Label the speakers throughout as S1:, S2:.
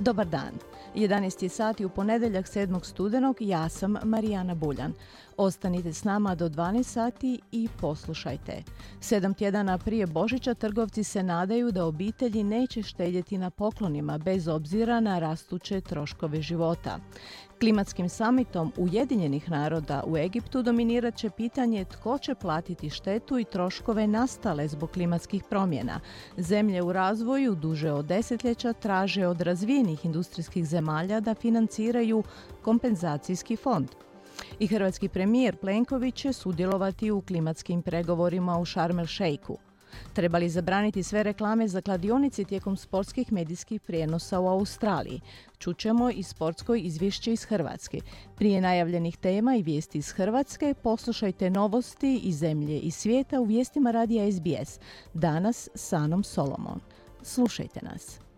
S1: Dobar dan. 11 je sati u ponedjeljak 7. studenog. Ja sam Marijana Buljan. Ostanite s nama do 12 sati i poslušajte. Sedam tjedana prije Božića trgovci se nadaju da obitelji neće štedjeti na poklonima bez obzira na rastuće troškove života. Klimatskim samitom Ujedinjenih naroda u Egiptu dominirat će pitanje tko će platiti štetu i troškove nastale zbog klimatskih promjena. Zemlje u razvoju duže od desetljeća traže od razvijenih industrijskih zemalja da financiraju kompenzacijski fond. I hrvatski premijer Plenković će sudjelovati u klimatskim pregovorima u Sharm el. Treba li zabraniti sve reklame za kladionici tijekom sportskih medijskih prijenosa u Australiji? Čućemo i sportsko izvješće iz Hrvatske. Prije najavljenih tema i vijesti iz Hrvatske poslušajte novosti iz zemlje i svijeta u vijestima radija SBS. Danas s Anom Solomon. Slušajte nas.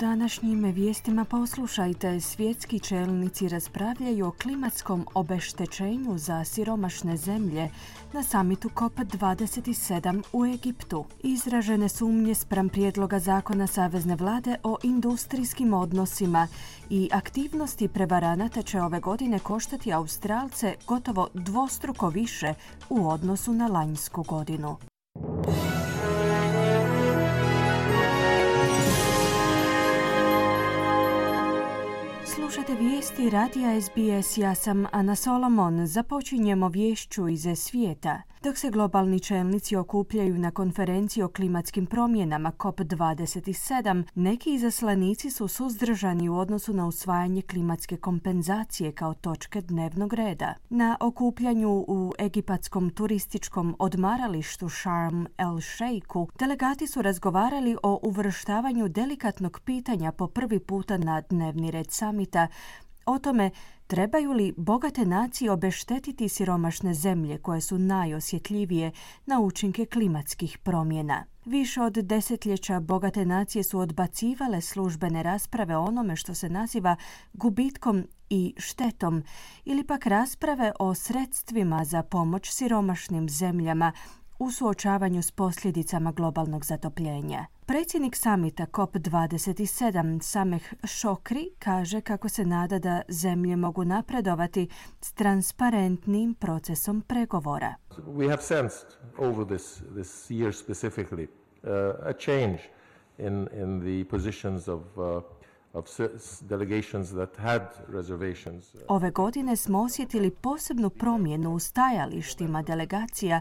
S2: Današnjim vijestima poslušajte, svjetski čelnici raspravljaju o klimatskom obeštećenju za siromašne zemlje na samitu COP27 u Egiptu. Izražene sumnje spram prijedloga zakona Savezne vlade o industrijskim odnosima i aktivnosti prevaranata će ove godine koštati Australce gotovo dvostruko više u odnosu na lanjsku godinu. Slušate vijesti radija SBS, ja sam Ana Solomon. Započinjemo vješću iz svijeta. Dok se globalni čelnici okupljaju na konferenciji o klimatskim promjenama COP27, neki izaslanici su suzdržani u odnosu na usvajanje klimatske kompenzacije kao točke dnevnog reda. Na okupljanju u egipatskom turističkom odmaralištu Sharm el Sheikhu delegati su razgovarali o uvrštavanju delikatnog pitanja po prvi puta na dnevni red samita o tome trebaju li bogate nacije obeštetiti siromašne zemlje koje su najosjetljivije na učinke klimatskih promjena. Više od desetljeća bogate nacije su odbacivale službene rasprave o onome što se naziva gubitkom i štetom ili pak rasprave o sredstvima za pomoć siromašnim zemljama u suočavanju s posljedicama globalnog zatopljenja. Predsjednik samita COP27 Sameh Šokri kaže kako se nada da zemlje mogu napredovati s transparentnim procesom pregovora.
S3: We have sensed over this, this year specifically uh, a change in, in the positions of uh, of delegations that had reservations.
S2: Ove godine smo osjetili posebnu promjenu u stajalištima delegacija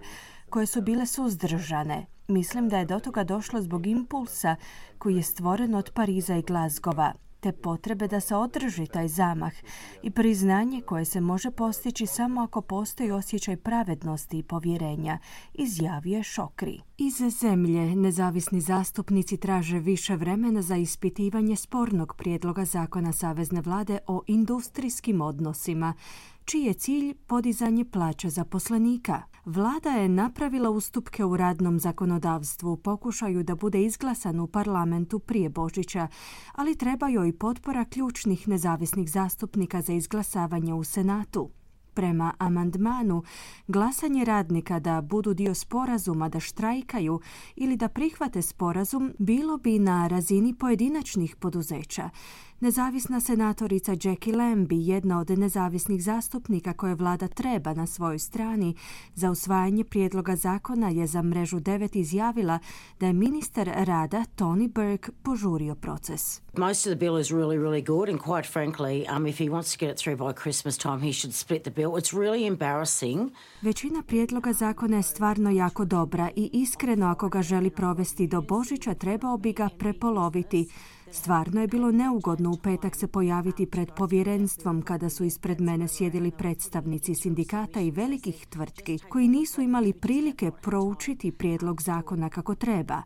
S2: koje su bile suzdržane. Mislim da je do toga došlo zbog impulsa koji je stvoren od Pariza i Glazgova, te potrebe da se održi taj zamah i priznanje koje se može postići samo ako postoji osjećaj pravednosti i povjerenja, izjavio Šokri. Iz zemlje nezavisni zastupnici traže više vremena za ispitivanje spornog prijedloga zakona Savezne vlade o industrijskim odnosima, čiji je cilj podizanje plaća zaposlenika. Vlada je napravila ustupke u radnom zakonodavstvu pokušaju da bude izglasan u parlamentu prije Božića, ali treba joj potpora ključnih nezavisnih zastupnika za izglasavanje u Senatu. Prema amandmanu, glasanje radnika da budu dio sporazuma da štrajkaju ili da prihvate sporazum bilo bi na razini pojedinačnih poduzeća. Nezavisna senatorica Jackie Lambie, jedna od nezavisnih zastupnika koje vlada treba na svojoj strani za usvajanje prijedloga zakona je za mrežu 9 izjavila da je ministar rada Tony Burke požurio proces.
S4: Most of the bill is really, really good and quite frankly, um, if he wants to get it through by Christmas time, he should split the bill. It's really embarrassing.
S2: Većina prijedloga zakona je stvarno jako dobra i iskreno ako ga želi provesti do Božića trebao bi ga prepoloviti Stvarno je bilo neugodno u petak se pojaviti pred povjerenstvom kada su ispred mene sjedili predstavnici sindikata i velikih tvrtki koji nisu imali prilike proučiti prijedlog zakona kako treba.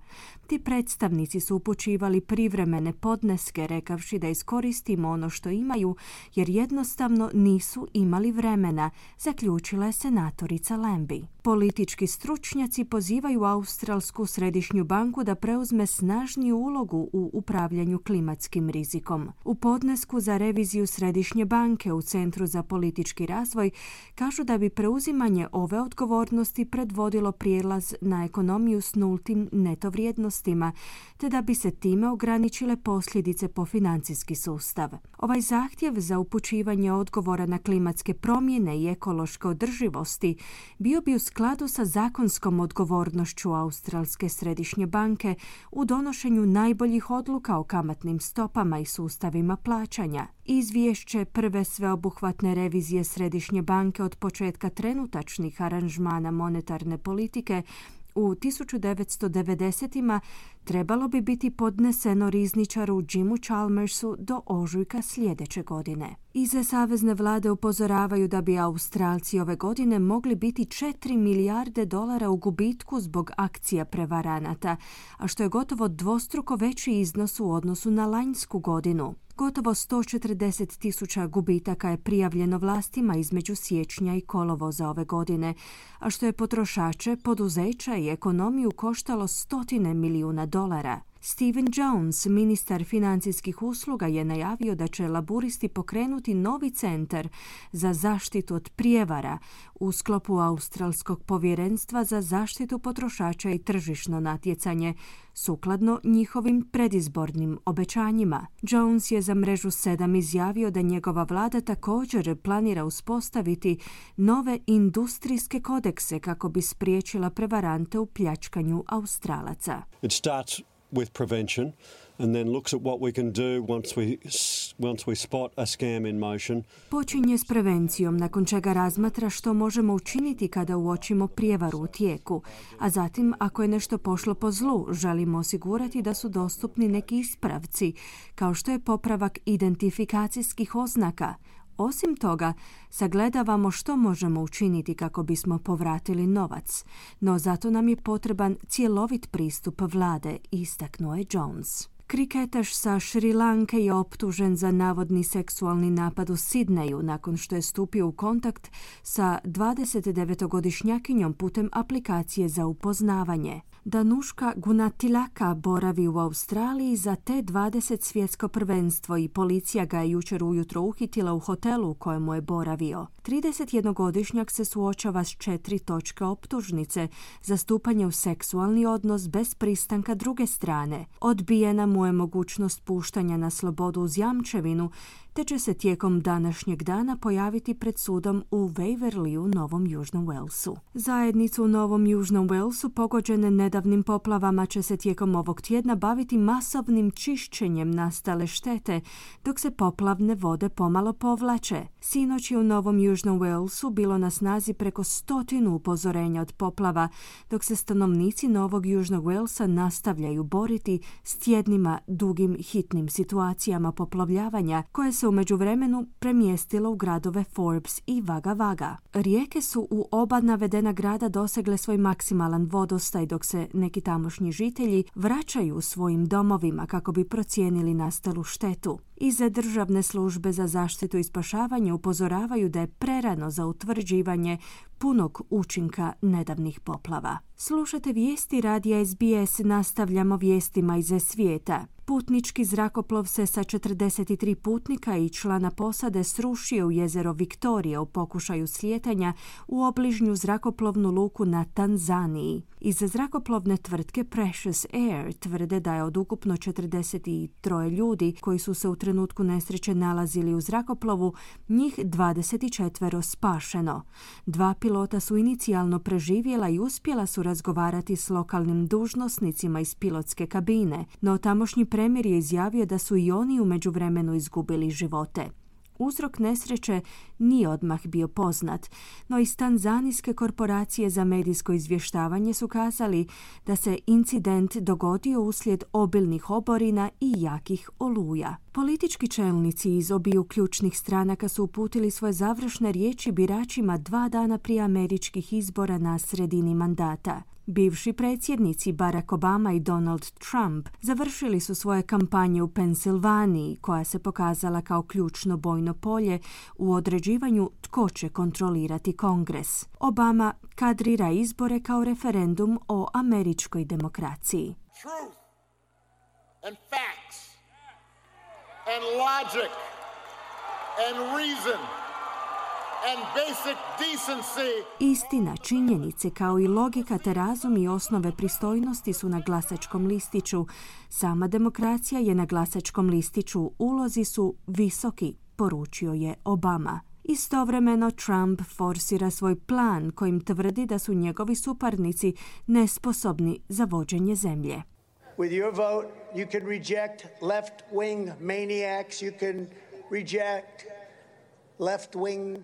S2: Ti predstavnici su upućivali privremene podneske rekavši da iskoristimo ono što imaju jer jednostavno nisu imali vremena, zaključila je senatorica Lambi. Politički stručnjaci pozivaju Australsku središnju banku da preuzme snažniju ulogu u upravljanju klimatskim rizikom. U podnesku za reviziju Središnje banke u Centru za politički razvoj kažu da bi preuzimanje ove odgovornosti predvodilo prijelaz na ekonomiju s nultim neto vrijednostima, te da bi se time ograničile posljedice po financijski sustav. Ovaj zahtjev za upućivanje odgovora na klimatske promjene i ekološke održivosti bio bi u skladu sa zakonskom odgovornošću Australske središnje banke u donošenju najboljih odluka o kamatnim stopama i sustavima plaćanja. Izvješće prve sveobuhvatne revizije Središnje banke od početka trenutačnih aranžmana monetarne politike u 1990-ima trebalo bi biti podneseno rizničaru Jimu Chalmersu do ožujka sljedeće godine. Ize savezne vlade upozoravaju da bi Australci ove godine mogli biti 4 milijarde dolara u gubitku zbog akcija prevaranata, a što je gotovo dvostruko veći iznos u odnosu na lanjsku godinu. Gotovo 140 tisuća gubitaka je prijavljeno vlastima između siječnja i kolovoza ove godine, a što je potrošače, poduzeća i ekonomiju koštalo stotine milijuna dolara. Steven Jones, ministar financijskih usluga, je najavio da će laburisti pokrenuti novi centar za zaštitu od prijevara u sklopu Australskog povjerenstva za zaštitu potrošača i tržišno natjecanje, sukladno njihovim predizbornim obećanjima. Jones je za mrežu 7 izjavio da njegova vlada također planira uspostaviti nove industrijske kodekse kako bi spriječila prevarante u pljačkanju Australaca.
S5: With prevention and then looks at what we can do once we once we spot a scam in motion.
S2: Počinje s prevencijom, nakon čega razmatra što možemo učiniti kada uočimo prijevaru u tijeku, a zatim ako je nešto pošlo po zlu, želimo osigurati da su dostupni neki ispravci, kao što je popravak identifikacijskih oznaka, osim toga, sagledavamo što možemo učiniti kako bismo povratili novac, no zato nam je potreban cjelovit pristup vlade, istaknuo je Jones. Kriketaš sa Šri Lanke je optužen za navodni seksualni napad u Sidneju nakon što je stupio u kontakt sa 29-godišnjakinjom putem aplikacije za upoznavanje. Danuška Gunatilaka boravi u Australiji za T20 svjetsko prvenstvo i policija ga je jučer ujutro uhitila u hotelu u kojemu je boravio. 31-godišnjak se suočava s četiri točke optužnice za stupanje u seksualni odnos bez pristanka druge strane. Odbijena mu je mogućnost puštanja na slobodu uz jamčevinu te će se tijekom današnjeg dana pojaviti pred sudom u Waverley u Novom Južnom Walesu. Zajednicu u Novom Južnom Walesu pogođene nedavnim poplavama će se tijekom ovog tjedna baviti masovnim čišćenjem nastale štete, dok se poplavne vode pomalo povlače. Sinoć je u Novom Južnom Walesu bilo na snazi preko stotinu upozorenja od poplava, dok se stanovnici Novog Južnog Walesa nastavljaju boriti s tjednima dugim hitnim situacijama poplavljavanja koje se u međuvremenu premjestilo u gradove Forbes i Vaga Vaga. Rijeke su u oba navedena grada dosegle svoj maksimalan vodostaj dok se neki tamošnji žitelji vraćaju svojim domovima kako bi procijenili nastalu štetu. Iza državne službe za zaštitu i spašavanje upozoravaju da je prerano za utvrđivanje punog učinka nedavnih poplava. Slušate vijesti radija SBS, nastavljamo vijestima iz svijeta. Putnički zrakoplov se sa 43 putnika i člana posade srušio u jezero Viktorije u pokušaju slijetanja u obližnju zrakoplovnu luku na Tanzaniji. Iz zrakoplovne tvrtke Precious Air tvrde da je od ukupno 43 ljudi koji su se u trenutku nesreće nalazili u zrakoplovu, njih 24 spašeno. Dva pilota su inicijalno preživjela i uspjela su razgovarati s lokalnim dužnosnicima iz pilotske kabine, no tamošnji premijer je izjavio da su i oni u međuvremenu izgubili živote. Uzrok nesreće nije odmah bio poznat, no iz Tanzanijske korporacije za medijsko izvještavanje su kazali da se incident dogodio uslijed obilnih oborina i jakih oluja. Politički čelnici iz obiju ključnih stranaka su uputili svoje završne riječi biračima dva dana prije američkih izbora na sredini mandata. Bivši predsjednici Barack Obama i Donald Trump završili su svoje kampanje u Pensilvaniji, koja se pokazala kao ključno bojno polje u određivanju tko će kontrolirati kongres. Obama kadrira izbore kao referendum o američkoj demokraciji. Truth and facts and logic and reason Istina, činjenice kao i logika te razum i osnove pristojnosti su na glasačkom listiću. Sama demokracija je na glasačkom listiću. Ulozi su visoki, poručio je Obama. Istovremeno Trump forsira svoj plan kojim tvrdi da su njegovi suparnici nesposobni za vođenje zemlje. With your vote, you can reject left-wing maniacs, you can reject left-wing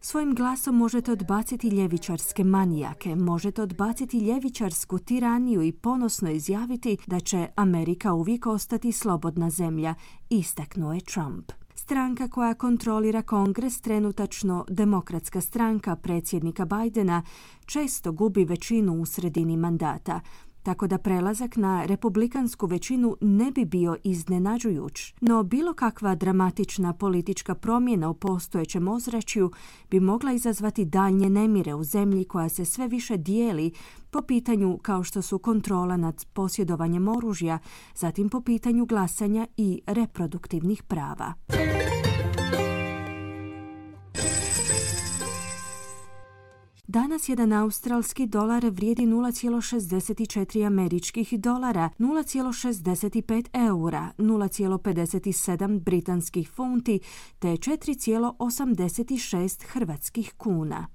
S2: Svojim glasom možete odbaciti ljevičarske manijake, možete odbaciti ljevičarsku tiraniju i ponosno izjaviti da će Amerika uvijek ostati slobodna zemlja, istaknuo je Trump. Stranka koja kontrolira kongres, trenutačno demokratska stranka predsjednika Bidena, često gubi većinu u sredini mandata, tako da prelazak na republikansku većinu ne bi bio iznenađujuć. No bilo kakva dramatična politička promjena u postojećem ozračju bi mogla izazvati daljnje nemire u zemlji koja se sve više dijeli po pitanju kao što su kontrola nad posjedovanjem oružja, zatim po pitanju glasanja i reproduktivnih prava. Danas jedan australski dolar vrijedi 0,64 američkih dolara, 0,65 eura, 0,57 britanskih funti te 4,86 hrvatskih kuna.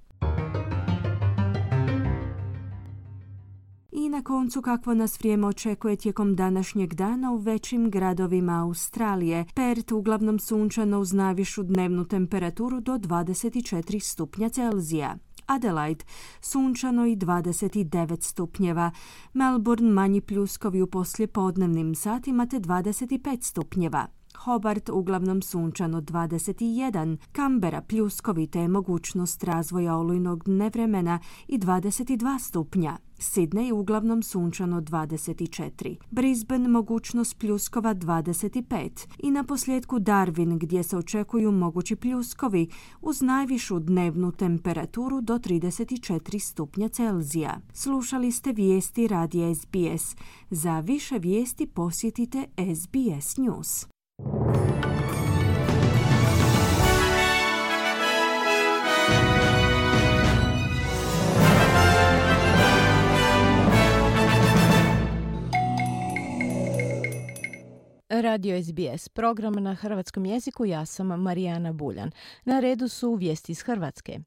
S2: I na koncu kakvo nas vrijeme očekuje tijekom današnjeg dana u većim gradovima Australije. Perth uglavnom sunčano uz najvišu dnevnu temperaturu do 24 stupnja Celzija. Adelaide sunčano i 29 stupnjeva, Melbourne manji pljuskovi u poslijepodnevnim satima te 25 stupnjeva. Hobart uglavnom sunčano 21, Kambera pljuskovi te mogućnost razvoja olujnog nevremena i 22 stupnja. Sidney uglavnom sunčano 24, Brisbane mogućnost pljuskova 25 i na posljedku Darwin gdje se očekuju mogući pljuskovi uz najvišu dnevnu temperaturu do 34 stupnja Celzija. Slušali ste vijesti radija SBS. Za više vijesti posjetite SBS News.
S1: Radio SBS, program na hrvatskom jeziku, ja sam Marijana Buljan. Na redu su vijesti iz Hrvatske.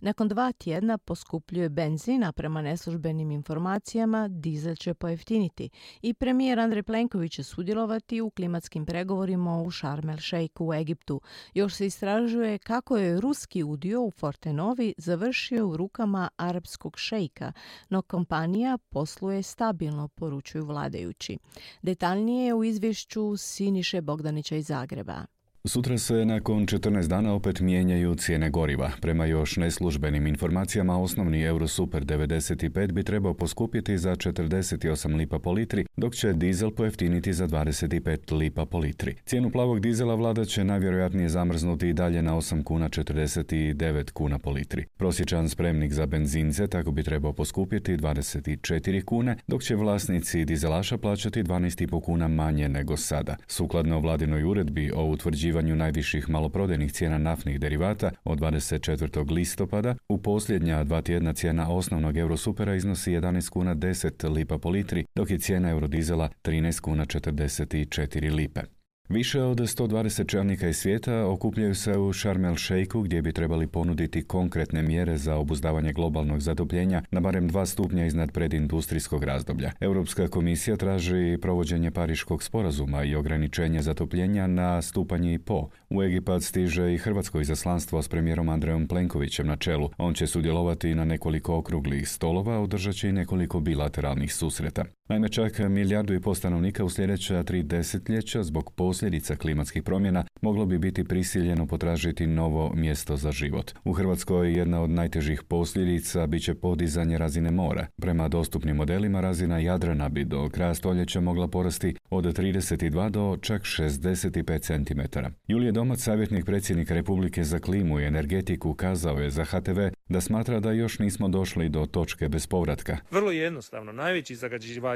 S1: Nakon dva tjedna poskupljuje benzin, prema neslužbenim informacijama dizel će pojeftiniti i premijer Andrej Plenković će sudjelovati u klimatskim pregovorima u Sharm el u Egiptu. Još se istražuje kako je ruski udio u Fortenovi završio u rukama arapskog šejka, no kompanija posluje stabilno, poručuju vladajući. Detaljnije u izvješću Siniše Bogdanića iz Zagreba.
S6: Sutra se nakon 14 dana opet mijenjaju cijene goriva. Prema još neslužbenim informacijama, osnovni Eurosuper 95 bi trebao poskupiti za 48 lipa po litri, dok će dizel pojeftiniti za 25 lipa po litri. Cijenu plavog dizela vlada će najvjerojatnije zamrznuti i dalje na 8 kuna 49 kuna po litri. Prosječan spremnik za benzince tako bi trebao poskupiti 24 kune, dok će vlasnici dizelaša plaćati 12,5 kuna manje nego sada. Sukladno vladinoj uredbi o utvrđivanju utvrđivanju najviših maloprodajnih cijena naftnih derivata od 24. listopada, u posljednja dva tjedna cijena osnovnog eurosupera iznosi 11 kuna 10 lipa po litri, dok je cijena eurodizela 13 kuna 44 lipe. Više od 120 čelnika iz svijeta okupljaju se u Sharm el Sheikhu gdje bi trebali ponuditi konkretne mjere za obuzdavanje globalnog zatopljenja na barem dva stupnja iznad predindustrijskog razdoblja. Europska komisija traži provođenje Pariškog sporazuma i ograničenje zatopljenja na stupanje i po. U Egipat stiže i hrvatsko izaslanstvo s premijerom Andrejom Plenkovićem na čelu. On će sudjelovati na nekoliko okruglih stolova, održat će i nekoliko bilateralnih susreta. Naime, čak milijardu i pol stanovnika u sljedeća tri desetljeća zbog posljedica klimatskih promjena moglo bi biti prisiljeno potražiti novo mjesto za život. U Hrvatskoj jedna od najtežih posljedica bit će podizanje razine mora. Prema dostupnim modelima razina Jadrana bi do kraja stoljeća mogla porasti od 32 do čak 65 cm. Julije Domac, savjetnik predsjednika Republike za klimu i energetiku, kazao je za HTV da smatra da još nismo došli do točke bez povratka.
S7: Vrlo jednostavno, najveći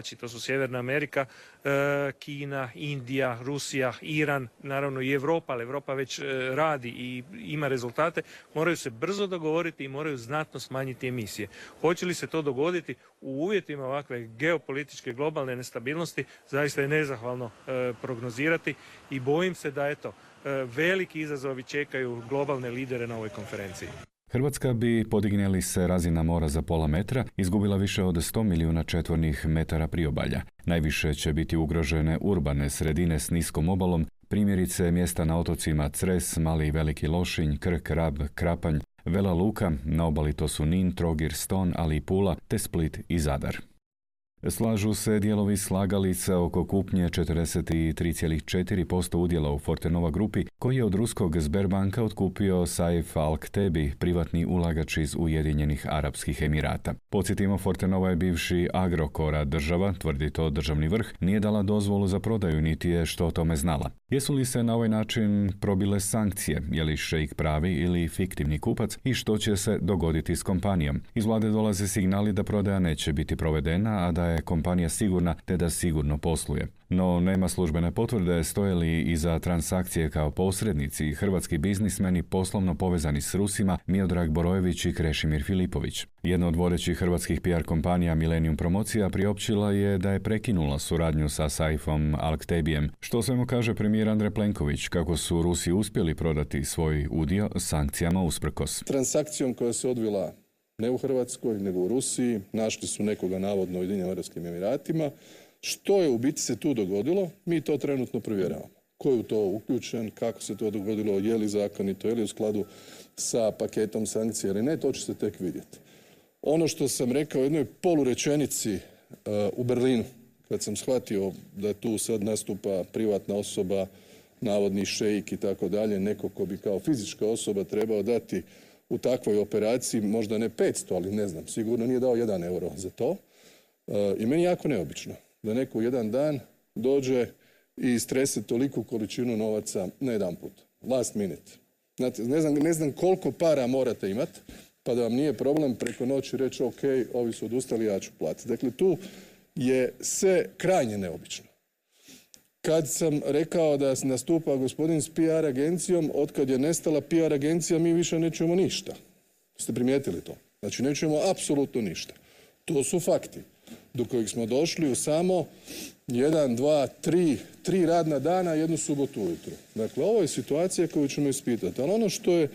S7: zagađivači to su Sjeverna Amerika, e, Kina, Indija, Rusija, Iran, naravno i Europa, ali Europa već e, radi i ima rezultate, moraju se brzo dogovoriti i moraju znatno smanjiti emisije. Hoće li se to dogoditi u uvjetima ovakve geopolitičke globalne nestabilnosti, zaista je nezahvalno e, prognozirati i bojim se da eto, veliki izazovi čekaju globalne lidere na ovoj konferenciji.
S6: Hrvatska bi, podignjeli se razina mora za pola metra, izgubila više od 100 milijuna četvornih metara priobalja. Najviše će biti ugrožene urbane sredine s niskom obalom, primjerice mjesta na otocima Cres, Mali i Veliki Lošinj, Krk, Rab, Krapanj, Vela Luka, na obali to su Nin, Trogir, Ston, ali i Pula, te Split i Zadar. Slažu se dijelovi slagalica oko kupnje 43,4% udjela u Fortenova grupi, koji je od ruskog Sberbanka otkupio Saif Al-Ktebi, privatni ulagač iz Ujedinjenih Arapskih Emirata. Podsjetimo, Fortenova je bivši agrokora država, tvrdi to državni vrh, nije dala dozvolu za prodaju niti je što o tome znala. Jesu li se na ovaj način probile sankcije, je li šejk pravi ili fiktivni kupac i što će se dogoditi s kompanijom? Iz vlade dolaze signali da prodaja neće biti provedena, a da je kompanija sigurna te da sigurno posluje. No nema službene potvrde stoje li iza transakcije kao posrednici hrvatski biznismeni poslovno povezani s Rusima Miodrag Borojević i Krešimir Filipović. Jedna od vodećih hrvatskih PR kompanija Millennium Promocija priopćila je da je prekinula suradnju sa Saifom Alktebijem, što svemu kaže premijer Andrej Plenković kako su Rusi uspjeli prodati svoj udio sankcijama usprkos.
S8: Transakcijom koja se odvila ne u Hrvatskoj, nego u Rusiji. Našli su nekoga navodno u Ujedinjenim Arabskim Emiratima. Što je u biti se tu dogodilo? Mi to trenutno provjeravamo. Ko je u to uključen, kako se to dogodilo, je li zakonito, je li u skladu sa paketom sankcija ili ne, to će se tek vidjeti. Ono što sam rekao jednoj polurečenici uh, u Berlinu, kad sam shvatio da tu sad nastupa privatna osoba, navodni šejik i tako dalje, neko ko bi kao fizička osoba trebao dati u takvoj operaciji, možda ne 500, ali ne znam, sigurno nije dao jedan euro za to. E, I meni jako neobično da neko u jedan dan dođe i istrese toliku količinu novaca na jedan put. Last minute. Znate, ne znam, ne znam koliko para morate imati, pa da vam nije problem preko noći reći ok, ovi su odustali, ja ću platiti. Dakle, tu je sve krajnje neobično. Kad sam rekao da nastupa gospodin s PR agencijom, otkad je nestala PR agencija, mi više ne čujemo ništa. Ste primijetili to? Znači, ne čujemo apsolutno ništa. To su fakti do kojih smo došli u samo jedan, dva, tri, tri radna dana, jednu subotu ujutro. Dakle, ovo je situacija koju ćemo ispitati. Ali ono što je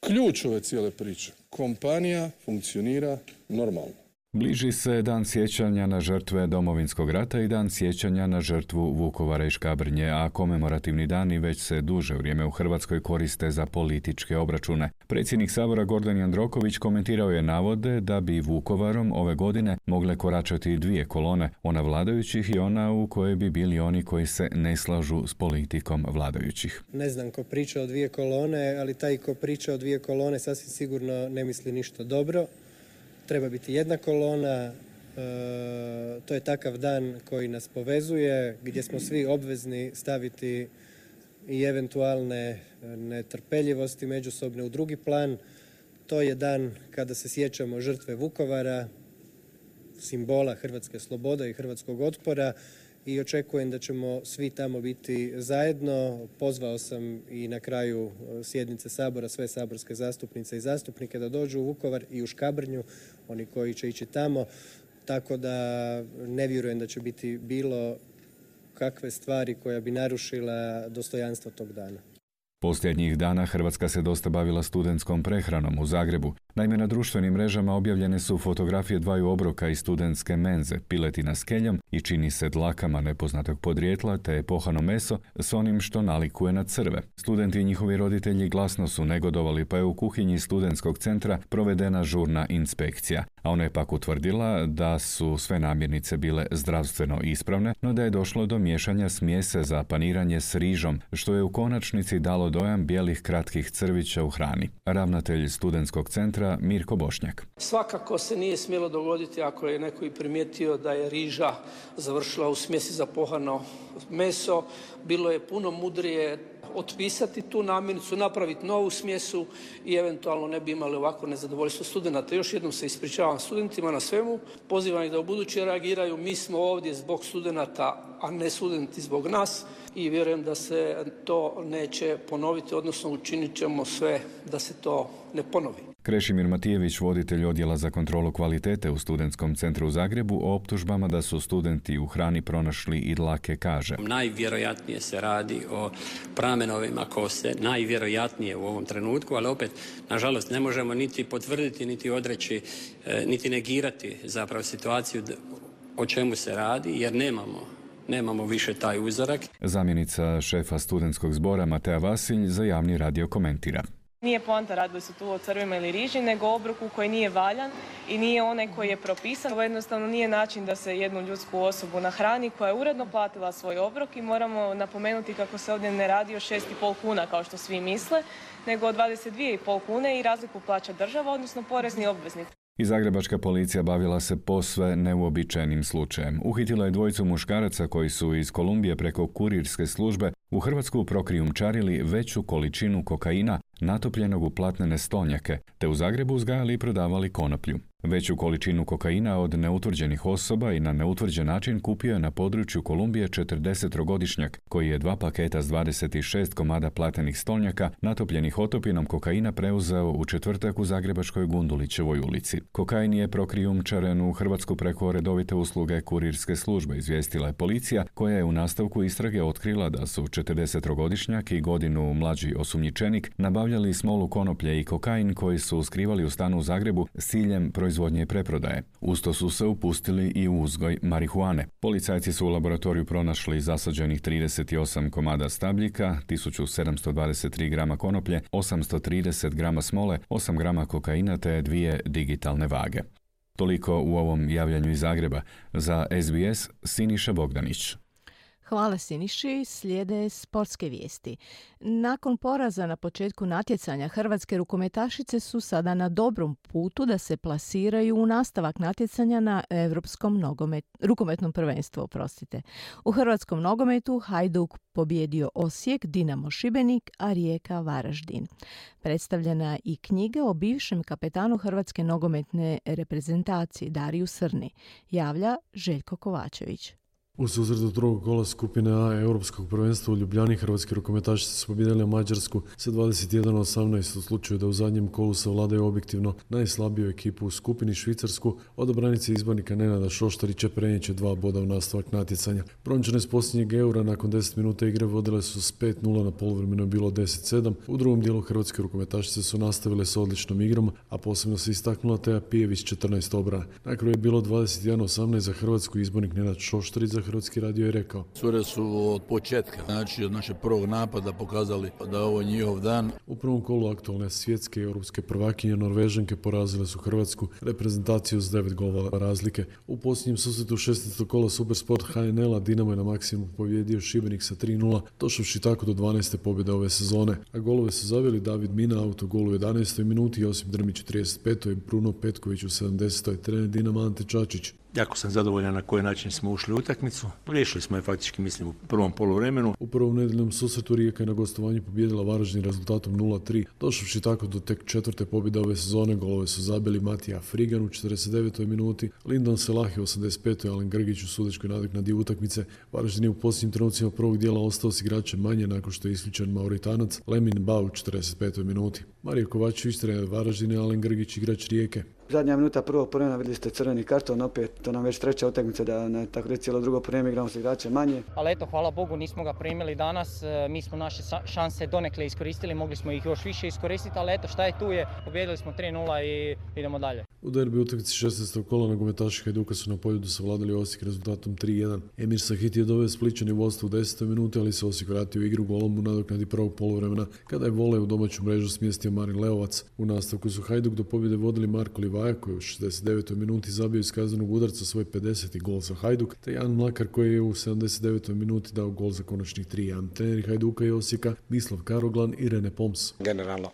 S8: ključ ove cijele priče, kompanija funkcionira normalno.
S6: Bliži se dan sjećanja na žrtve Domovinskog rata i dan sjećanja na žrtvu Vukovara i Škabrnje, a komemorativni dani već se duže vrijeme u Hrvatskoj koriste za političke obračune. Predsjednik Sabora Gordan Jandroković komentirao je navode da bi Vukovarom ove godine mogle koračati dvije kolone, ona vladajućih i ona u kojoj bi bili oni koji se ne slažu s politikom vladajućih.
S9: Ne znam ko priča o dvije kolone, ali taj ko priča o dvije kolone sasvim sigurno ne misli ništa dobro treba biti jedna kolona, e, to je takav dan koji nas povezuje, gdje smo svi obvezni staviti i eventualne netrpeljivosti međusobne u drugi plan. To je dan kada se sjećamo žrtve Vukovara, simbola hrvatske slobode i hrvatskog otpora i očekujem da ćemo svi tamo biti zajedno. Pozvao sam i na kraju e, sjednice Sabora sve saborske zastupnice i zastupnike da dođu u Vukovar i u Škabrnju, oni koji će ići tamo, tako da ne vjerujem da će biti bilo kakve stvari koja bi narušila dostojanstvo tog dana.
S6: Posljednjih dana Hrvatska se dosta bavila studentskom prehranom u Zagrebu. Naime, na društvenim mrežama objavljene su fotografije dvaju obroka iz studentske menze, piletina s keljom i čini se dlakama nepoznatog podrijetla te pohano meso s onim što nalikuje na crve. Studenti i njihovi roditelji glasno su negodovali pa je u kuhinji studentskog centra provedena žurna inspekcija, a ona je pak utvrdila da su sve namirnice bile zdravstveno ispravne, no da je došlo do miješanja smjese za paniranje s rižom, što je u konačnici dalo dojam bijelih kratkih crvića u hrani. Ravnatelj studentskog centra Mirko Bošnjak.
S10: Svakako se nije smjelo dogoditi ako je neko i primijetio da je riža završila u smjesi za pohano meso. Bilo je puno mudrije otpisati tu namirnicu, napraviti novu smjesu i eventualno ne bi imali ovako nezadovoljstvo studenata. Još jednom se ispričavam studentima na svemu, pozivam ih da u buduće reagiraju. Mi smo ovdje zbog studenata, a ne studenti zbog nas i vjerujem da se to neće ponoviti, odnosno učinit ćemo sve da se to ne ponovi.
S6: Krešimir Matijević, voditelj odjela za kontrolu kvalitete u Studentskom centru u Zagrebu, o optužbama da su studenti u hrani pronašli i dlake kaže.
S11: Najvjerojatnije se radi o pramenovima kose, najvjerojatnije u ovom trenutku, ali opet, nažalost, ne možemo niti potvrditi, niti odreći, e, niti negirati zapravo situaciju o čemu se radi, jer nemamo nemamo više taj uzorak.
S6: Zamjenica šefa studentskog zbora Matea Vasilj za javni radio komentira.
S12: Nije poanta radili su tu o crvima ili riži, nego obroku koji nije valjan i nije onaj koji je propisan. Ovo jednostavno nije način da se jednu ljudsku osobu nahrani koja je uredno platila svoj obrok i moramo napomenuti kako se ovdje ne radi o 6,5 kuna kao što svi misle, nego o 22,5 kune i razliku plaća država, odnosno porezni obveznik.
S6: I zagrebačka policija bavila se posve neuobičajenim slučajem. Uhitila je dvojicu muškaraca koji su iz Kolumbije preko kurirske službe u Hrvatsku prokrijumčarili veću količinu kokaina natopljenog u platnene stolnjake, te u Zagrebu uzgajali i prodavali konoplju. Veću količinu kokaina od neutvrđenih osoba i na neutvrđen način kupio je na području Kolumbije 40-godišnjak, koji je dva paketa s 26 komada platenih stolnjaka natopljenih otopinom kokaina preuzeo u četvrtak u Zagrebačkoj Gundulićevoj ulici. Kokain je prokrijumčaren u Hrvatsku preko redovite usluge kurirske službe, izvijestila je policija, koja je u nastavku istrage otkrila da su 40-godišnjak i godinu mlađi osumnjičenik nabavljali smolu konoplje i kokain koji su skrivali u stanu u Zagrebu s ciljem proizvodnje i preprodaje. Usto su se upustili i u uzgoj marihuane. Policajci su u laboratoriju pronašli zasađenih 38 komada stabljika, 1723 grama konoplje, 830 grama smole, 8 grama kokaina te dvije digitalne vage. Toliko u ovom javljanju iz Zagreba. Za SBS Siniša Bogdanić.
S1: Hvala Siniši, slijede sportske vijesti. Nakon poraza na početku natjecanja hrvatske rukometašice su sada na dobrom putu da se plasiraju u nastavak natjecanja na Europskom nogomet, rukometnom prvenstvu. Oprostite. U hrvatskom nogometu Hajduk pobjedio Osijek, Dinamo Šibenik, a Rijeka Varaždin. Predstavljena i knjiga o bivšem kapetanu hrvatske nogometne reprezentacije Dariju Srni. Javlja Željko Kovačević.
S13: U suzredu drugog kola skupine A Europskog prvenstva u Ljubljani hrvatski rukometašice su pobijedili Mađarsku sa 21-18 u slučaju da u zadnjem kolu savladaju objektivno najslabiju ekipu u skupini Švicarsku. Od obranice izbornika Nenada Šoštarića prenijeće dva boda u nastavak natjecanja. Brončane s posljednjeg eura nakon 10 minuta igre vodile su s 5-0 na polovremenu je bilo 10-7. U drugom dijelu hrvatske rukometašice su nastavile s odličnom igrom, a posebno se istaknula Teja Pijević 14 obrana. Na kraju je bilo 21-18 za hrvatsku izbornik Nenad Šoštarić za Hrvatski radio je rekao.
S14: Cure su od početka, znači od našeg prvog napada pokazali da ovo je njihov dan.
S13: U prvom kolu aktualne svjetske i europske prvakinje Norvežanke porazile su Hrvatsku reprezentaciju s devet golova razlike. U posljednjem susretu 16. kola Supersport HNL-a Dinamo je na maksimum pobjedio Šibenik sa 3-0, došavši tako do 12. pobjede ove sezone. A golove su zaveli David Mina auto golu u 11. minuti, Josip Drmić u 35. i Bruno Petković u 70. trener Dinama Ante Čačić.
S15: Jako sam zadovoljan na koji način smo ušli u utakmicu. Riješili smo je faktički, mislim, u prvom poluvremenu.
S13: U prvom nedeljnom susretu Rijeka je na gostovanju pobjedila Varaždin rezultatom 0-3, došavši tako do tek četvrte pobjede ove sezone. Golove su zabili Matija Frigan u 49. minuti, Lindon Selahi u 85. Alen Grgić u sudečkoj nadoknadi utakmice. Varaždin je u posljednjim trenucima prvog dijela ostao s igračem manje nakon što je isključen Mauritanac Lemin Bau u 45. minuti. Mario Kovačević, trener Varaždine, Alen Grgić, igrač Rijeke.
S16: Zadnja minuta prvog prvena vidjeli ste crveni karton, opet to nam već treća utakmica da na tako reći cijelo drugo prveme igramo s igrače manje.
S17: Ali eto, hvala Bogu nismo ga primili danas, e, mi smo naše šanse donekle iskoristili, mogli smo ih još više iskoristiti, ali eto šta je tu je, pobjedili smo 3-0 i idemo dalje.
S13: U derbi utakmici 16. kola nogometaši Hajduka su na poljudu savladali Osijek rezultatom 3-1. Emir Sahit je doveo Spličani u vodstvo u 10. minuti, ali se Osijek vratio u igru golom u nadoknadi prvog poluvremena kada je vole u domaću mrežu smjestio Marin Leovac. U nastavku su Hajduk do pobjede vodili Marko Livaja koji u 69. minuti zabio iz kaznenog udarca svoj 50. gol za Hajduk, te Jan Mlakar koji je u 79. minuti dao gol za konačnih 3-1. Treneri Hajduka i Osijeka Mislav Karoglan i Rene Poms.
S18: Generalno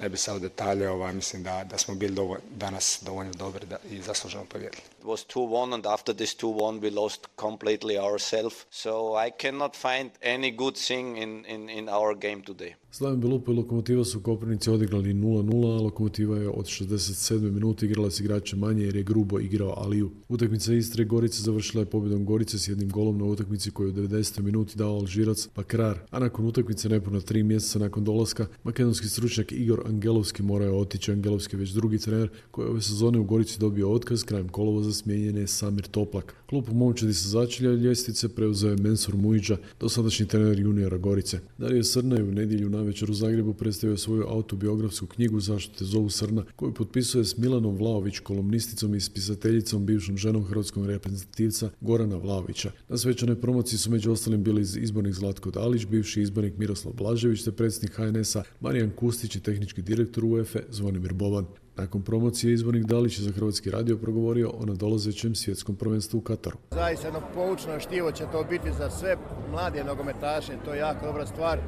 S18: ne bi sad detalje, ovaj, mislim da, da smo bili dovolj, danas dovoljno dobri da, i zasluženo pobjedili.
S19: It was 2-1 and after this 2-1 we lost completely ourselves. So I cannot find any good thing in, in, in our game today.
S13: Slaven Belupo i Lokomotiva su u Koprivnici odigrali 0-0, a Lokomotiva je od 67. minuta igrala s igračem manje jer je grubo igrao Aliju. Utakmica Istre Gorice završila je pobjedom Gorice s jednim golom na utakmici koju u 90. minuti dao Alžirac Pakrar, a nakon utakmice nepuna tri mjeseca nakon dolaska makedonski stručnjak Igor Angelovski morao je otići. Angelovski je već drugi trener koji je ove sezone u Gorici dobio otkaz krajem kolovoza smijenjen je Samir Toplak. Klub momčadi sa začelja ljestvice preuzeo je Mensur Mujiđa, dosadašnji trener juniora Gorice. Dario Srna je u nedjelju navečer u Zagrebu predstavio svoju autobiografsku knjigu Zašto te zovu Srna, koju potpisuje s Milanom Vlaović, kolumnisticom i spisateljicom, bivšom ženom hrvatskog reprezentativca Gorana Vlaovića. Na svečanoj promociji su među ostalim bili izbornik Zlatko Dalić, bivši izbornik Miroslav Blažević te predsjednik HNS-a Marijan Kustić i tehnički direktor UEFA Zvonimir Boban. Nakon promocije izbornik Dalić za Hrvatski radio progovorio o nadolazećem svjetskom prvenstvu u Kataru.
S20: Zaista jedno poučno štivo će to biti za sve mlade nogometaše, to je jako dobra stvar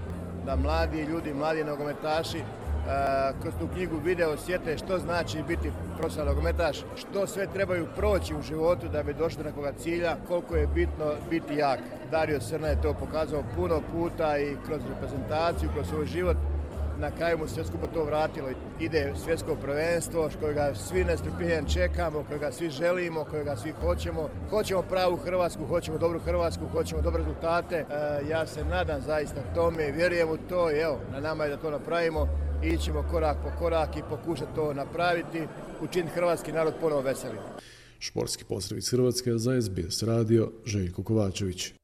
S20: da mladi ljudi, mladi nogometaši kroz tu knjigu vide, osjete što znači biti profesionalni nogometaš, što sve trebaju proći u životu da bi došli do nekoga cilja, koliko je bitno biti jak. Dario Srna je to pokazao puno puta i kroz reprezentaciju, kroz svoj život na kraju mu sve skupo to vratilo. Ide svjetsko prvenstvo, kojega svi nestrpljenjem čekamo, kojega svi želimo, kojega svi hoćemo. Hoćemo pravu Hrvatsku, hoćemo dobru Hrvatsku, hoćemo dobre rezultate. E, ja se nadam zaista tome, vjerujem u to i evo, na nama je da to napravimo. Ićemo korak po korak i pokušati to napraviti, učiniti hrvatski narod ponovo veseli.
S13: Športski pozdrav iz Hrvatske za SBS radio Željko Kovačević.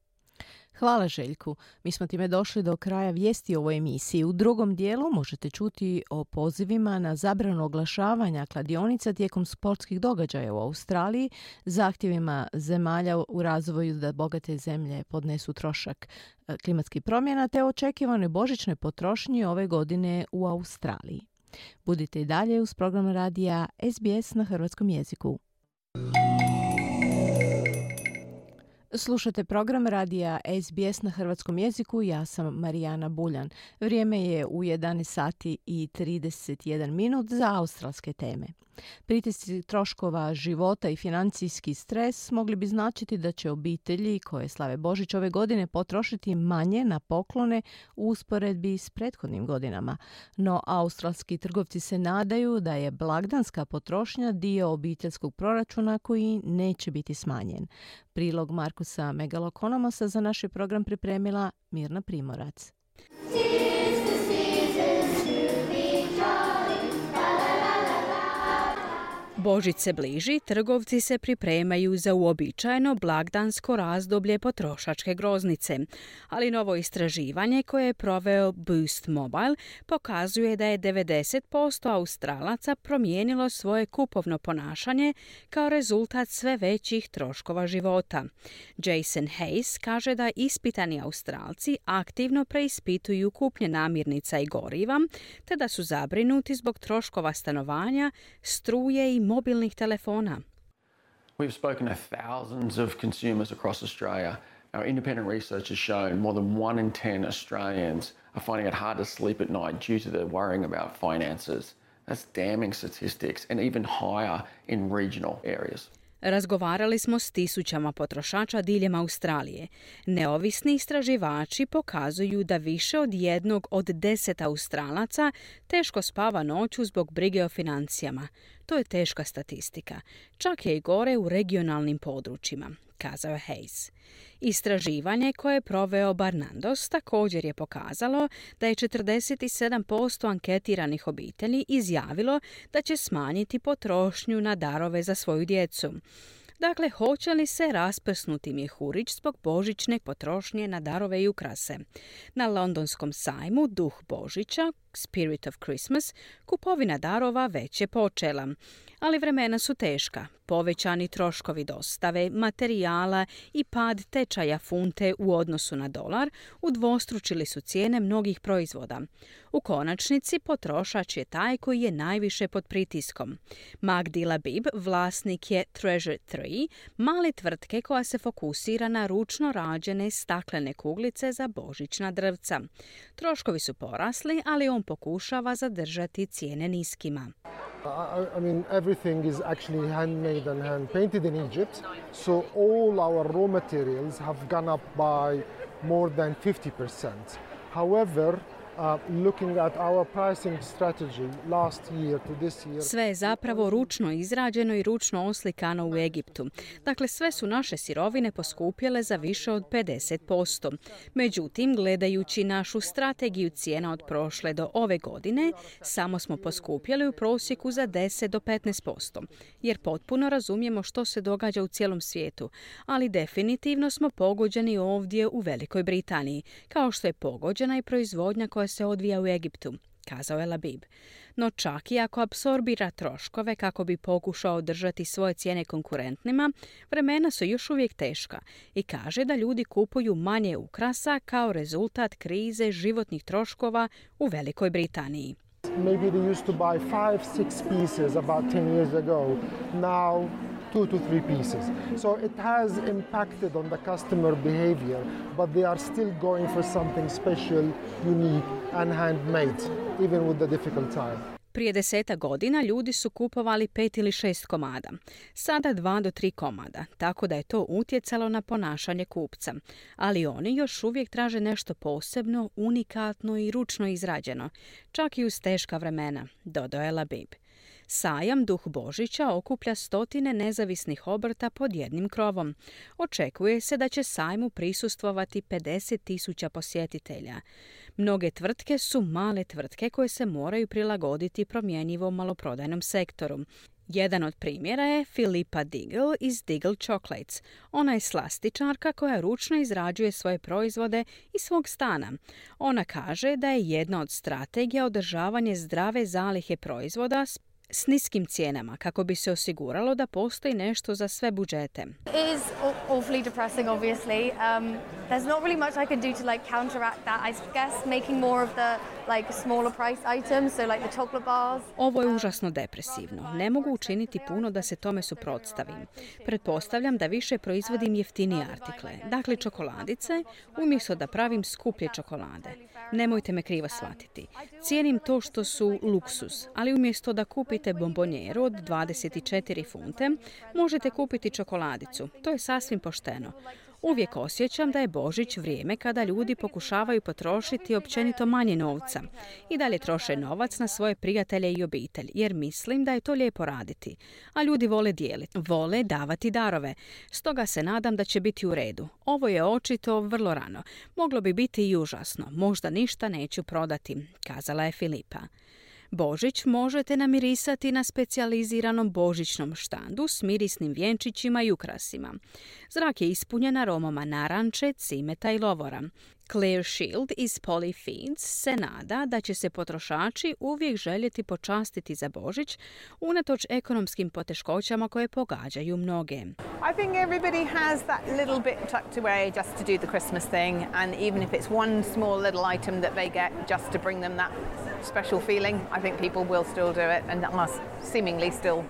S1: Hvala Željku. Mi smo time došli do kraja vijesti ovoj emisiji. U drugom dijelu možete čuti o pozivima na zabranu oglašavanja kladionica tijekom sportskih događaja u Australiji, zahtjevima zemalja u razvoju da bogate zemlje podnesu trošak e, klimatskih promjena te očekivanoj božićnoj potrošnji ove godine u Australiji. Budite i dalje uz program radija SBS na hrvatskom jeziku. Slušate program radija SBS na hrvatskom jeziku, ja sam Marijana Buljan. Vrijeme je u 11 sati i 31 minut za australske teme. Pritisci troškova života i financijski stres mogli bi značiti da će obitelji koje slave Božić ove godine potrošiti manje na poklone u usporedbi s prethodnim godinama. No australski trgovci se nadaju da je blagdanska potrošnja dio obiteljskog proračuna koji neće biti smanjen. Prilog Markusa Megalokonomosa za naš program pripremila Mirna Primorac.
S21: Božić se bliži, trgovci se pripremaju za uobičajeno blagdansko razdoblje potrošačke groznice. Ali novo istraživanje koje je proveo Boost Mobile pokazuje da je 90% Australaca promijenilo svoje kupovno ponašanje kao rezultat sve većih troškova života. Jason Hayes kaže da ispitani Australci aktivno preispituju kupnje namirnica i goriva, te da su zabrinuti zbog troškova stanovanja, struje i mobilnih telefona.
S22: We've spoken to thousands of consumers across Australia. Our independent research has shown more than one in 10 Australians are finding it hard to sleep at night due to their worrying about finances. That's damning statistics and even higher in regional areas.
S21: Razgovarali smo s tisućama potrošača diljem Australije. Neovisni istraživači pokazuju da više od jednog od deset Australaca teško spava noću zbog brige o financijama. To je teška statistika. Čak je i gore u regionalnim područjima, kazao je Hayes. Istraživanje koje je proveo Barnandos također je pokazalo da je 47% anketiranih obitelji izjavilo da će smanjiti potrošnju na darove za svoju djecu. Dakle, hoće li se rasprsnuti mjehurić zbog božićne potrošnje na darove i ukrase? Na londonskom sajmu Duh Božića, Spirit of Christmas, kupovina darova već je počela. Ali vremena su teška, povećani troškovi dostave, materijala i pad tečaja funte u odnosu na dolar udvostručili su cijene mnogih proizvoda. U konačnici potrošač je taj koji je najviše pod pritiskom. Magdi Labib, vlasnik je Treasure 3, male tvrtke koja se fokusira na ručno rađene staklene kuglice za božićna drvca. Troškovi su porasli, ali on pokušava zadržati cijene niskima.
S23: I mean, everything is actually handmade and hand painted in Egypt. So all our raw materials have gone up by more than 50%. However,
S21: Sve je zapravo ručno izrađeno i ručno oslikano u Egiptu. Dakle, sve su naše sirovine poskupjele za više od 50%. Međutim, gledajući našu strategiju cijena od prošle do ove godine, samo smo poskupjeli u prosjeku za 10 do 15%, jer potpuno razumijemo što se događa u cijelom svijetu, ali definitivno smo pogođeni ovdje u Velikoj Britaniji, kao što je pogođena i proizvodnja koja se odvija u Egiptu, kazao je Labib. No čak i ako apsorbira troškove kako bi pokušao držati svoje cijene konkurentnima, vremena su još uvijek teška i kaže da ljudi kupuju manje ukrasa kao rezultat krize životnih troškova u Velikoj Britaniji.
S23: Maybe they used to buy five, six pieces about 10 years ago. Now two to three pieces. So it has impacted on the customer behavior, but they are still going for something special, unique and handmade, even with the difficult time.
S21: Prije deseta godina ljudi su kupovali pet ili šest komada, sada dva do tri komada, tako da je to utjecalo na ponašanje kupca. Ali oni još uvijek traže nešto posebno, unikatno i ručno izrađeno, čak i uz teška vremena, dodao je Labib. Sajam Duh Božića okuplja stotine nezavisnih obrta pod jednim krovom. Očekuje se da će sajmu prisustvovati 50 tisuća posjetitelja. Mnoge tvrtke su male tvrtke koje se moraju prilagoditi promjenjivom maloprodajnom sektoru. Jedan od primjera je Filipa Diggle iz Diggle Chocolates. Ona je slastičarka koja ručno izrađuje svoje proizvode iz svog stana. Ona kaže da je jedna od strategija održavanje zdrave zalihe proizvoda s s niskim cijenama kako bi se osiguralo da postoji nešto za sve budžete.
S24: It is awfully depressing obviously. Um, there's not really much I can do to like counteract that. I guess making more of the like smaller price items, so like the chocolate bars.
S21: Ovo je užasno depresivno. Ne mogu učiniti puno da se tome suprotstavim. Pretpostavljam da više proizvodim jeftinije artikle, dakle čokoladice, umjesto da pravim skuplje čokolade. Nemojte me krivo shvatiti. Cijenim to što su luksus, ali umjesto da kupite bombonjeru od 24 funte, možete kupiti čokoladicu. To je sasvim pošteno. Uvijek osjećam da je Božić vrijeme kada ljudi pokušavaju potrošiti općenito manje novca i dalje troše novac na svoje prijatelje i obitelj, jer mislim da je to lijepo raditi. A ljudi vole dijeliti, vole davati darove. Stoga se nadam da će biti u redu. Ovo je očito vrlo rano. Moglo bi biti i užasno. Možda ništa neću prodati, kazala je Filipa. Božić možete namirisati na specijaliziranom božićnom štandu s mirisnim vjenčićima i ukrasima. Zrak je ispunjen aromama naranče, cimeta i lovora. Clear Shield iz Polyfeeds se nada da će se potrošači uvijek željeti počastiti za Božić unatoč ekonomskim poteškoćama koje pogađaju mnoge.
S25: I think everybody has that little bit tucked away just to do the Christmas thing and even if it's one small little item that they get just to bring them that special feeling, I think people will still do it and are seemingly still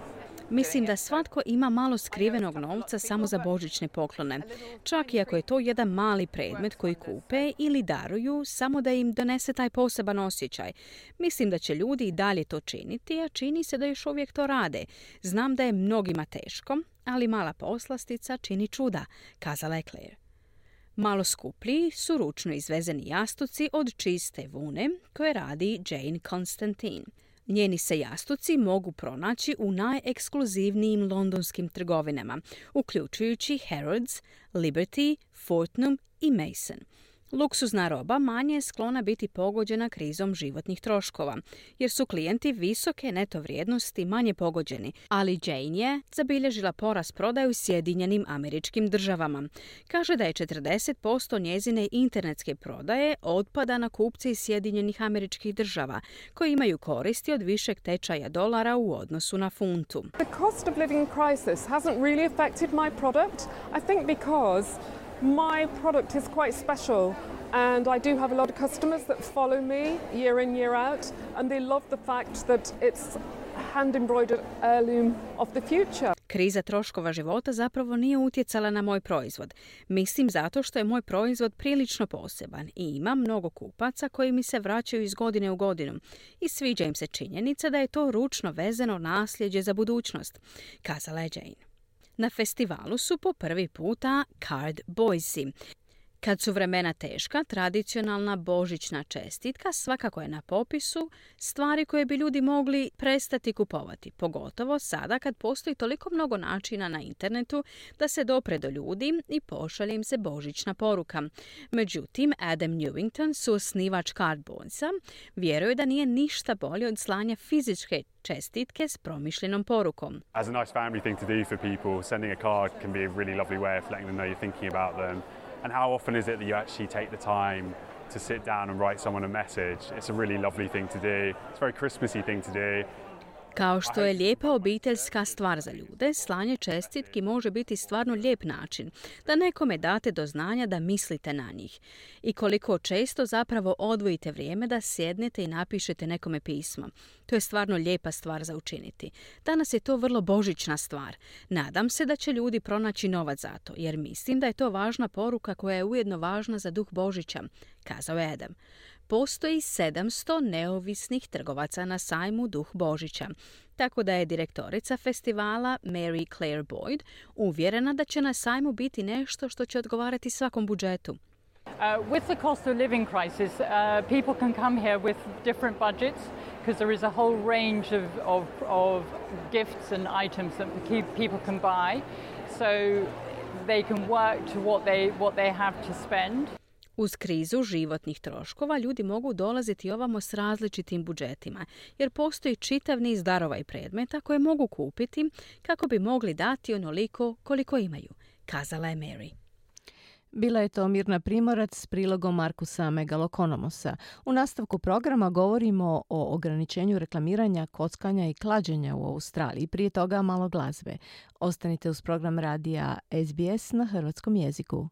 S21: Mislim da svatko ima malo skrivenog novca samo za božićne poklone, čak i ako je to jedan mali predmet koji kupe ili daruju samo da im donese taj poseban osjećaj. Mislim da će ljudi i dalje to činiti, a čini se da još uvijek to rade. Znam da je mnogima teško, ali mala poslastica čini čuda, kazala je Claire. Malo skuplji su ručno izvezeni jastuci od čiste vune koje radi Jane Constantine. Njeni se jastuci mogu pronaći u najekskluzivnijim londonskim trgovinama, uključujući Harrods, Liberty, Fortnum i Mason – Luksuzna roba manje je sklona biti pogođena krizom životnih troškova, jer su klijenti visoke neto vrijednosti manje pogođeni, ali Jane je zabilježila porast prodaju Sjedinjenim američkim državama. Kaže da je 40% njezine internetske prodaje otpada na kupce iz Sjedinjenih američkih država, koji imaju koristi od višeg tečaja dolara u odnosu na funtu.
S26: The cost of living crisis hasn't really affected my product, I think because My product is quite special and I do have a lot of customers that follow me year in, year out, and they love the fact that it's hand embroidered heirloom of the future.
S21: Kriza troškova života zapravo nije utjecala na moj proizvod. Mislim zato što je moj proizvod prilično poseban i ima mnogo kupaca koji mi se vraćaju iz godine u godinu. I sviđa im se činjenica da je to ručno vezano nasljeđe za budućnost, kazala je Jane. Na festivalu su po prvi puta Card Boysi. Kad su vremena teška, tradicionalna božićna čestitka svakako je na popisu stvari koje bi ljudi mogli prestati kupovati, pogotovo sada kad postoji toliko mnogo načina na internetu da se dopre do ljudi i pošalje im se božićna poruka. Međutim, Adam Newington, suosnivač Cardboardsa, vjeruje da nije ništa bolje od slanja fizičke čestitke s promišljenom porukom.
S27: As a nice family thing to do for people, sending a card can be a really lovely way of letting them know you're thinking about them. And how often is it that you actually take the time to sit down and write someone a message? It's a really lovely thing to do. It's a very Christmassy thing to do.
S21: Kao što je lijepa obiteljska stvar za ljude, slanje čestitki može biti stvarno lijep način da nekome date do znanja da mislite na njih. I koliko često zapravo odvojite vrijeme da sjednete i napišete nekome pismo. To je stvarno lijepa stvar za učiniti. Danas je to vrlo božićna stvar. Nadam se da će ljudi pronaći novac za to, jer mislim da je to važna poruka koja je ujedno važna za duh Božića, kazao je Adam postoji 700 neovisnih trgovaca na sajmu Duh Božića, tako da je direktorica festivala Mary Claire Boyd uvjerena da će na sajmu biti nešto što će odgovarati svakom budžetu.
S28: Uh, with the cost of living crisis, uh, people can come here with different budgets because there is a whole range of, of, of gifts and items that people can buy. So they can work to what they, what they have to spend.
S21: Uz krizu životnih troškova ljudi mogu dolaziti ovamo s različitim budžetima, jer postoji čitav niz darova i predmeta koje mogu kupiti kako bi mogli dati onoliko koliko imaju, kazala je Mary.
S1: Bila je to Mirna Primorac s prilogom Markusa Megalokonomosa. U nastavku programa govorimo o ograničenju reklamiranja, kockanja i klađenja u Australiji. Prije toga malo glazbe. Ostanite uz program radija SBS na hrvatskom jeziku.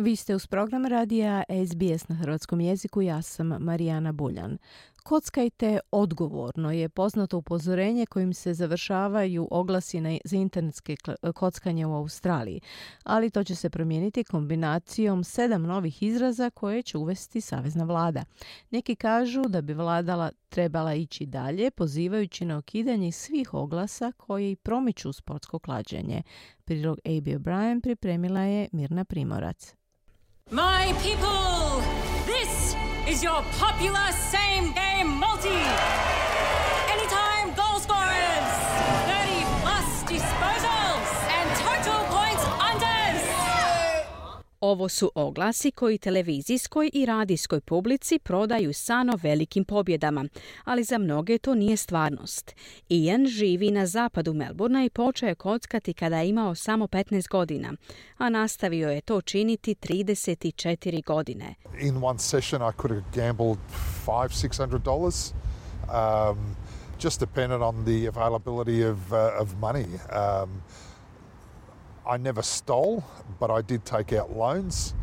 S1: Vi ste uz program radija SBS na hrvatskom jeziku, ja sam Marijana Buljan. Kockajte odgovorno je poznato upozorenje kojim se završavaju oglasi za internetske kockanje u Australiji, ali to će se promijeniti kombinacijom sedam novih izraza koje će uvesti Savezna vlada. Neki kažu da bi vladala trebala ići dalje, pozivajući na okidanje svih oglasa koji promiču sportsko klađenje. Prilog A.B. O'Brien pripremila je Mirna Primorac.
S29: My people, this is your popular same game multi.
S21: Ovo su oglasi koji televizijskoj i radijskoj publici prodaju sano velikim pobjedama, ali za mnoge to nije stvarnost. Ian živi na zapadu Melbourna i počeo je kockati kada je imao samo 15 godina, a nastavio je to činiti 34 godine.
S30: In one session I could have gambled 500-600 dollars. Um, just depended on the availability of, uh, of money. Um, I never stole, but I did take out loans.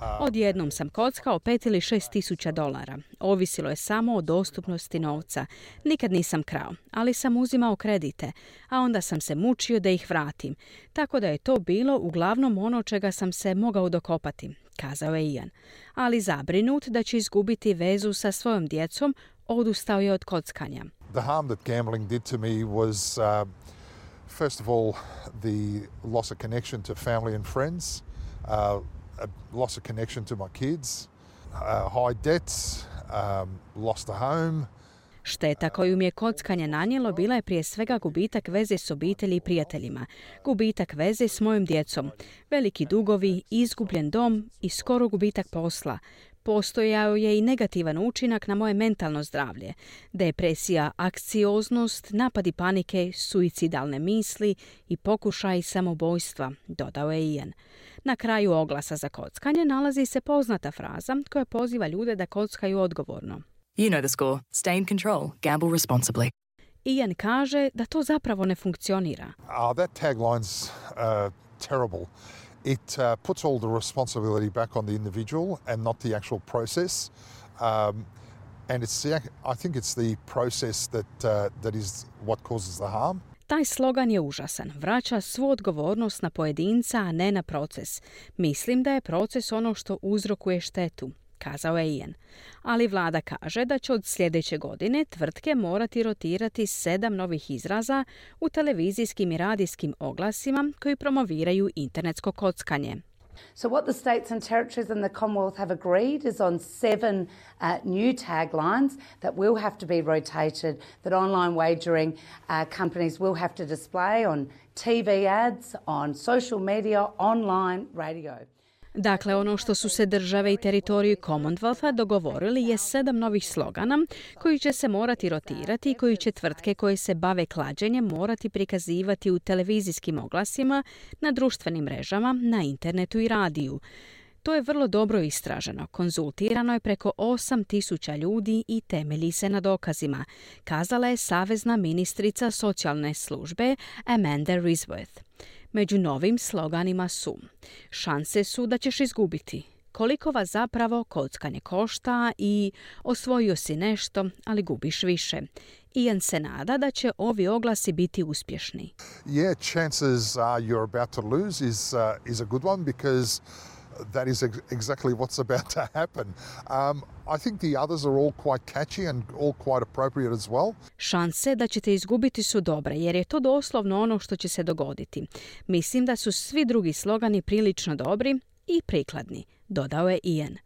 S21: Uh, Odjednom sam kockao pet ili šest tisuća dolara. Ovisilo je samo o dostupnosti novca. Nikad nisam krao, ali sam uzimao kredite, a onda sam se mučio da ih vratim. Tako da je to bilo uglavnom ono čega sam se mogao dokopati, kazao je Ian. Ali zabrinut da će izgubiti vezu sa svojom djecom, odustao je od kockanja.
S30: The harm that gambling did to me was, uh, first of all, the loss of connection to family and friends, uh, a loss of connection to my kids, uh, high debts, um, lost a home.
S21: Šteta koju mi je kockanje nanijelo bila je prije svega gubitak veze s obitelji i prijateljima, gubitak veze s mojom djecom, veliki dugovi, izgubljen dom i skoro gubitak posla. Postojao je i negativan učinak na moje mentalno zdravlje, depresija, akcioznost, napadi panike, suicidalne misli i pokušaj samobojstva, dodao je Ian. Na kraju oglasa za kockanje nalazi se poznata fraza koja poziva ljude da kockaju odgovorno.
S31: You know the score. Stay in control. Gamble responsibly.
S21: Ian kaže da to zapravo ne funkcionira.
S30: Uh, that tagline's uh, terrible. It uh, puts all the responsibility back on the individual and not the actual process. Um, and it's the, I think it's the process that, uh, that is what causes the harm.
S21: Taj slogan je užasan. Vraća svu odgovornost na pojedinca, a ne na proces. Mislim da je proces ono što uzrokuje štetu kazao je Ian. Ali vlada kaže da će od sljedeće godine tvrtke morati rotirati sedam novih izraza u televizijskim i radijskim oglasima koji promoviraju internetsko kockanje.
S32: So, what the states and territories and the Commonwealth have agreed is on seven uh, new taglines that will have to be rotated, that online wagering uh, companies will have to display on TV ads, on social media, online, radio.
S21: Dakle, ono što su se države i teritoriji Commonwealtha dogovorili je sedam novih slogana koji će se morati rotirati i koji će tvrtke koje se bave klađenjem morati prikazivati u televizijskim oglasima, na društvenim mrežama, na internetu i radiju. To je vrlo dobro istraženo. Konzultirano je preko 8000 ljudi i temelji se na dokazima, kazala je savezna ministrica socijalne službe Amanda Risworth. Među novim sloganima su Šanse su da ćeš izgubiti, koliko vas zapravo kockanje košta i osvojio si nešto, ali gubiš više. Ian se nada da će ovi oglasi biti uspješni.
S30: Yeah, chances are you're about to lose is, uh, is a good one because that is ex- exactly what's about to happen. Um, I think the others are all quite catchy and all quite appropriate as well.
S21: Šanse da ćete izgubiti su dobre, jer je to doslovno ono što će se dogoditi. Mislim da su svi drugi slogani prilično dobri i prikladni, dodao je Ian.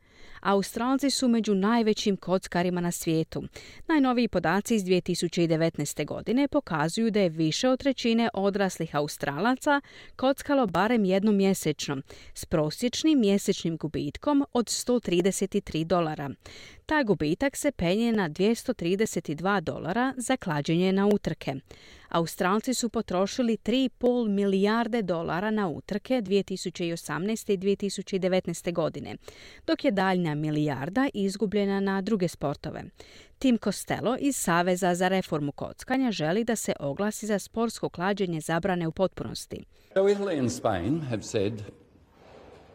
S21: Australci su među najvećim kockarima na svijetu. Najnoviji podaci iz 2019. godine pokazuju da je više od trećine odraslih Australaca kockalo barem jednom mjesečno, s prosječnim mjesečnim gubitkom od 133 dolara. Taj gubitak se penje na 232 dolara za klađenje na utrke. Australci su potrošili 3,5 milijarde dolara na utrke 2018. i 2019. godine, dok je daljnja milijarda izgubljena na druge sportove. Tim Costello iz Saveza za reformu kockanja želi da se oglasi za sportsko klađenje zabrane u potpunosti.
S33: So Italy and Spain have said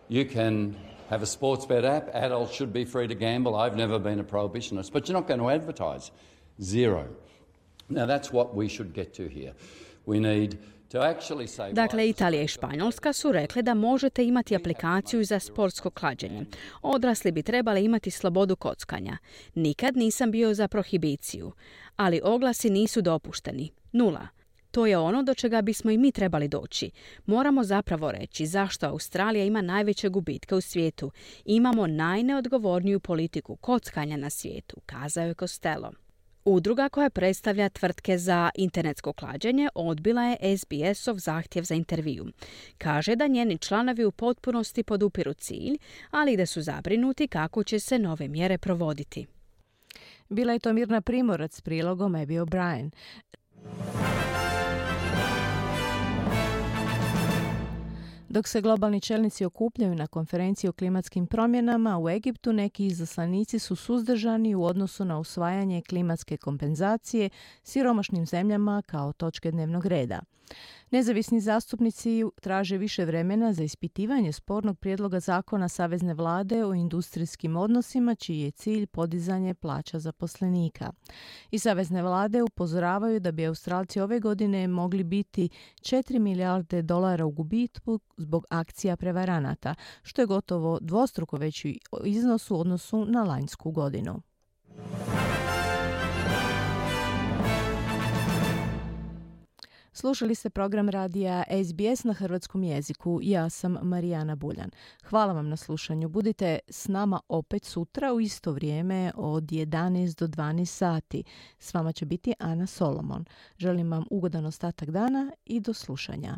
S33: you can have a sports bet app, adults should be free to gamble. I've never been a prohibitionist, but you're not going to advertise. Zero. Now that's what we should get to here. We need
S21: Dakle, Italija i Španjolska su rekli da možete imati aplikaciju za sportsko klađenje. Odrasli bi trebali imati slobodu kockanja. Nikad nisam bio za prohibiciju, ali oglasi nisu dopušteni. Nula. To je ono do čega bismo i mi trebali doći. Moramo zapravo reći zašto Australija ima najveće gubitke u svijetu. Imamo najneodgovorniju politiku kockanja na svijetu, kazao je Costello. Udruga koja predstavlja tvrtke za internetsko klađenje odbila je SBS-ov zahtjev za intervju. Kaže da njeni članovi u potpunosti podupiru cilj, ali da su zabrinuti kako će se nove mjere provoditi.
S1: Bila je to Mirna Primorac s prilogom Abby O'Brien. Dok se globalni čelnici okupljaju na konferenciji o klimatskim promjenama u Egiptu, neki izaslanici su suzdržani u odnosu na usvajanje klimatske kompenzacije siromašnim zemljama kao točke dnevnog reda. Nezavisni zastupnici traže više vremena za ispitivanje spornog prijedloga zakona Savezne vlade o industrijskim odnosima, čiji je cilj podizanje plaća zaposlenika. I Savezne vlade upozoravaju da bi Australci ove godine mogli biti 4 milijarde dolara u gubitku zbog akcija prevaranata, što je gotovo dvostruko veći iznos u odnosu na lanjsku godinu. Slušali ste program radija SBS na hrvatskom jeziku. Ja sam Marijana Buljan. Hvala vam na slušanju. Budite s nama opet sutra u isto vrijeme od 11 do 12 sati. S vama će biti Ana Solomon. Želim vam ugodan ostatak dana i do slušanja.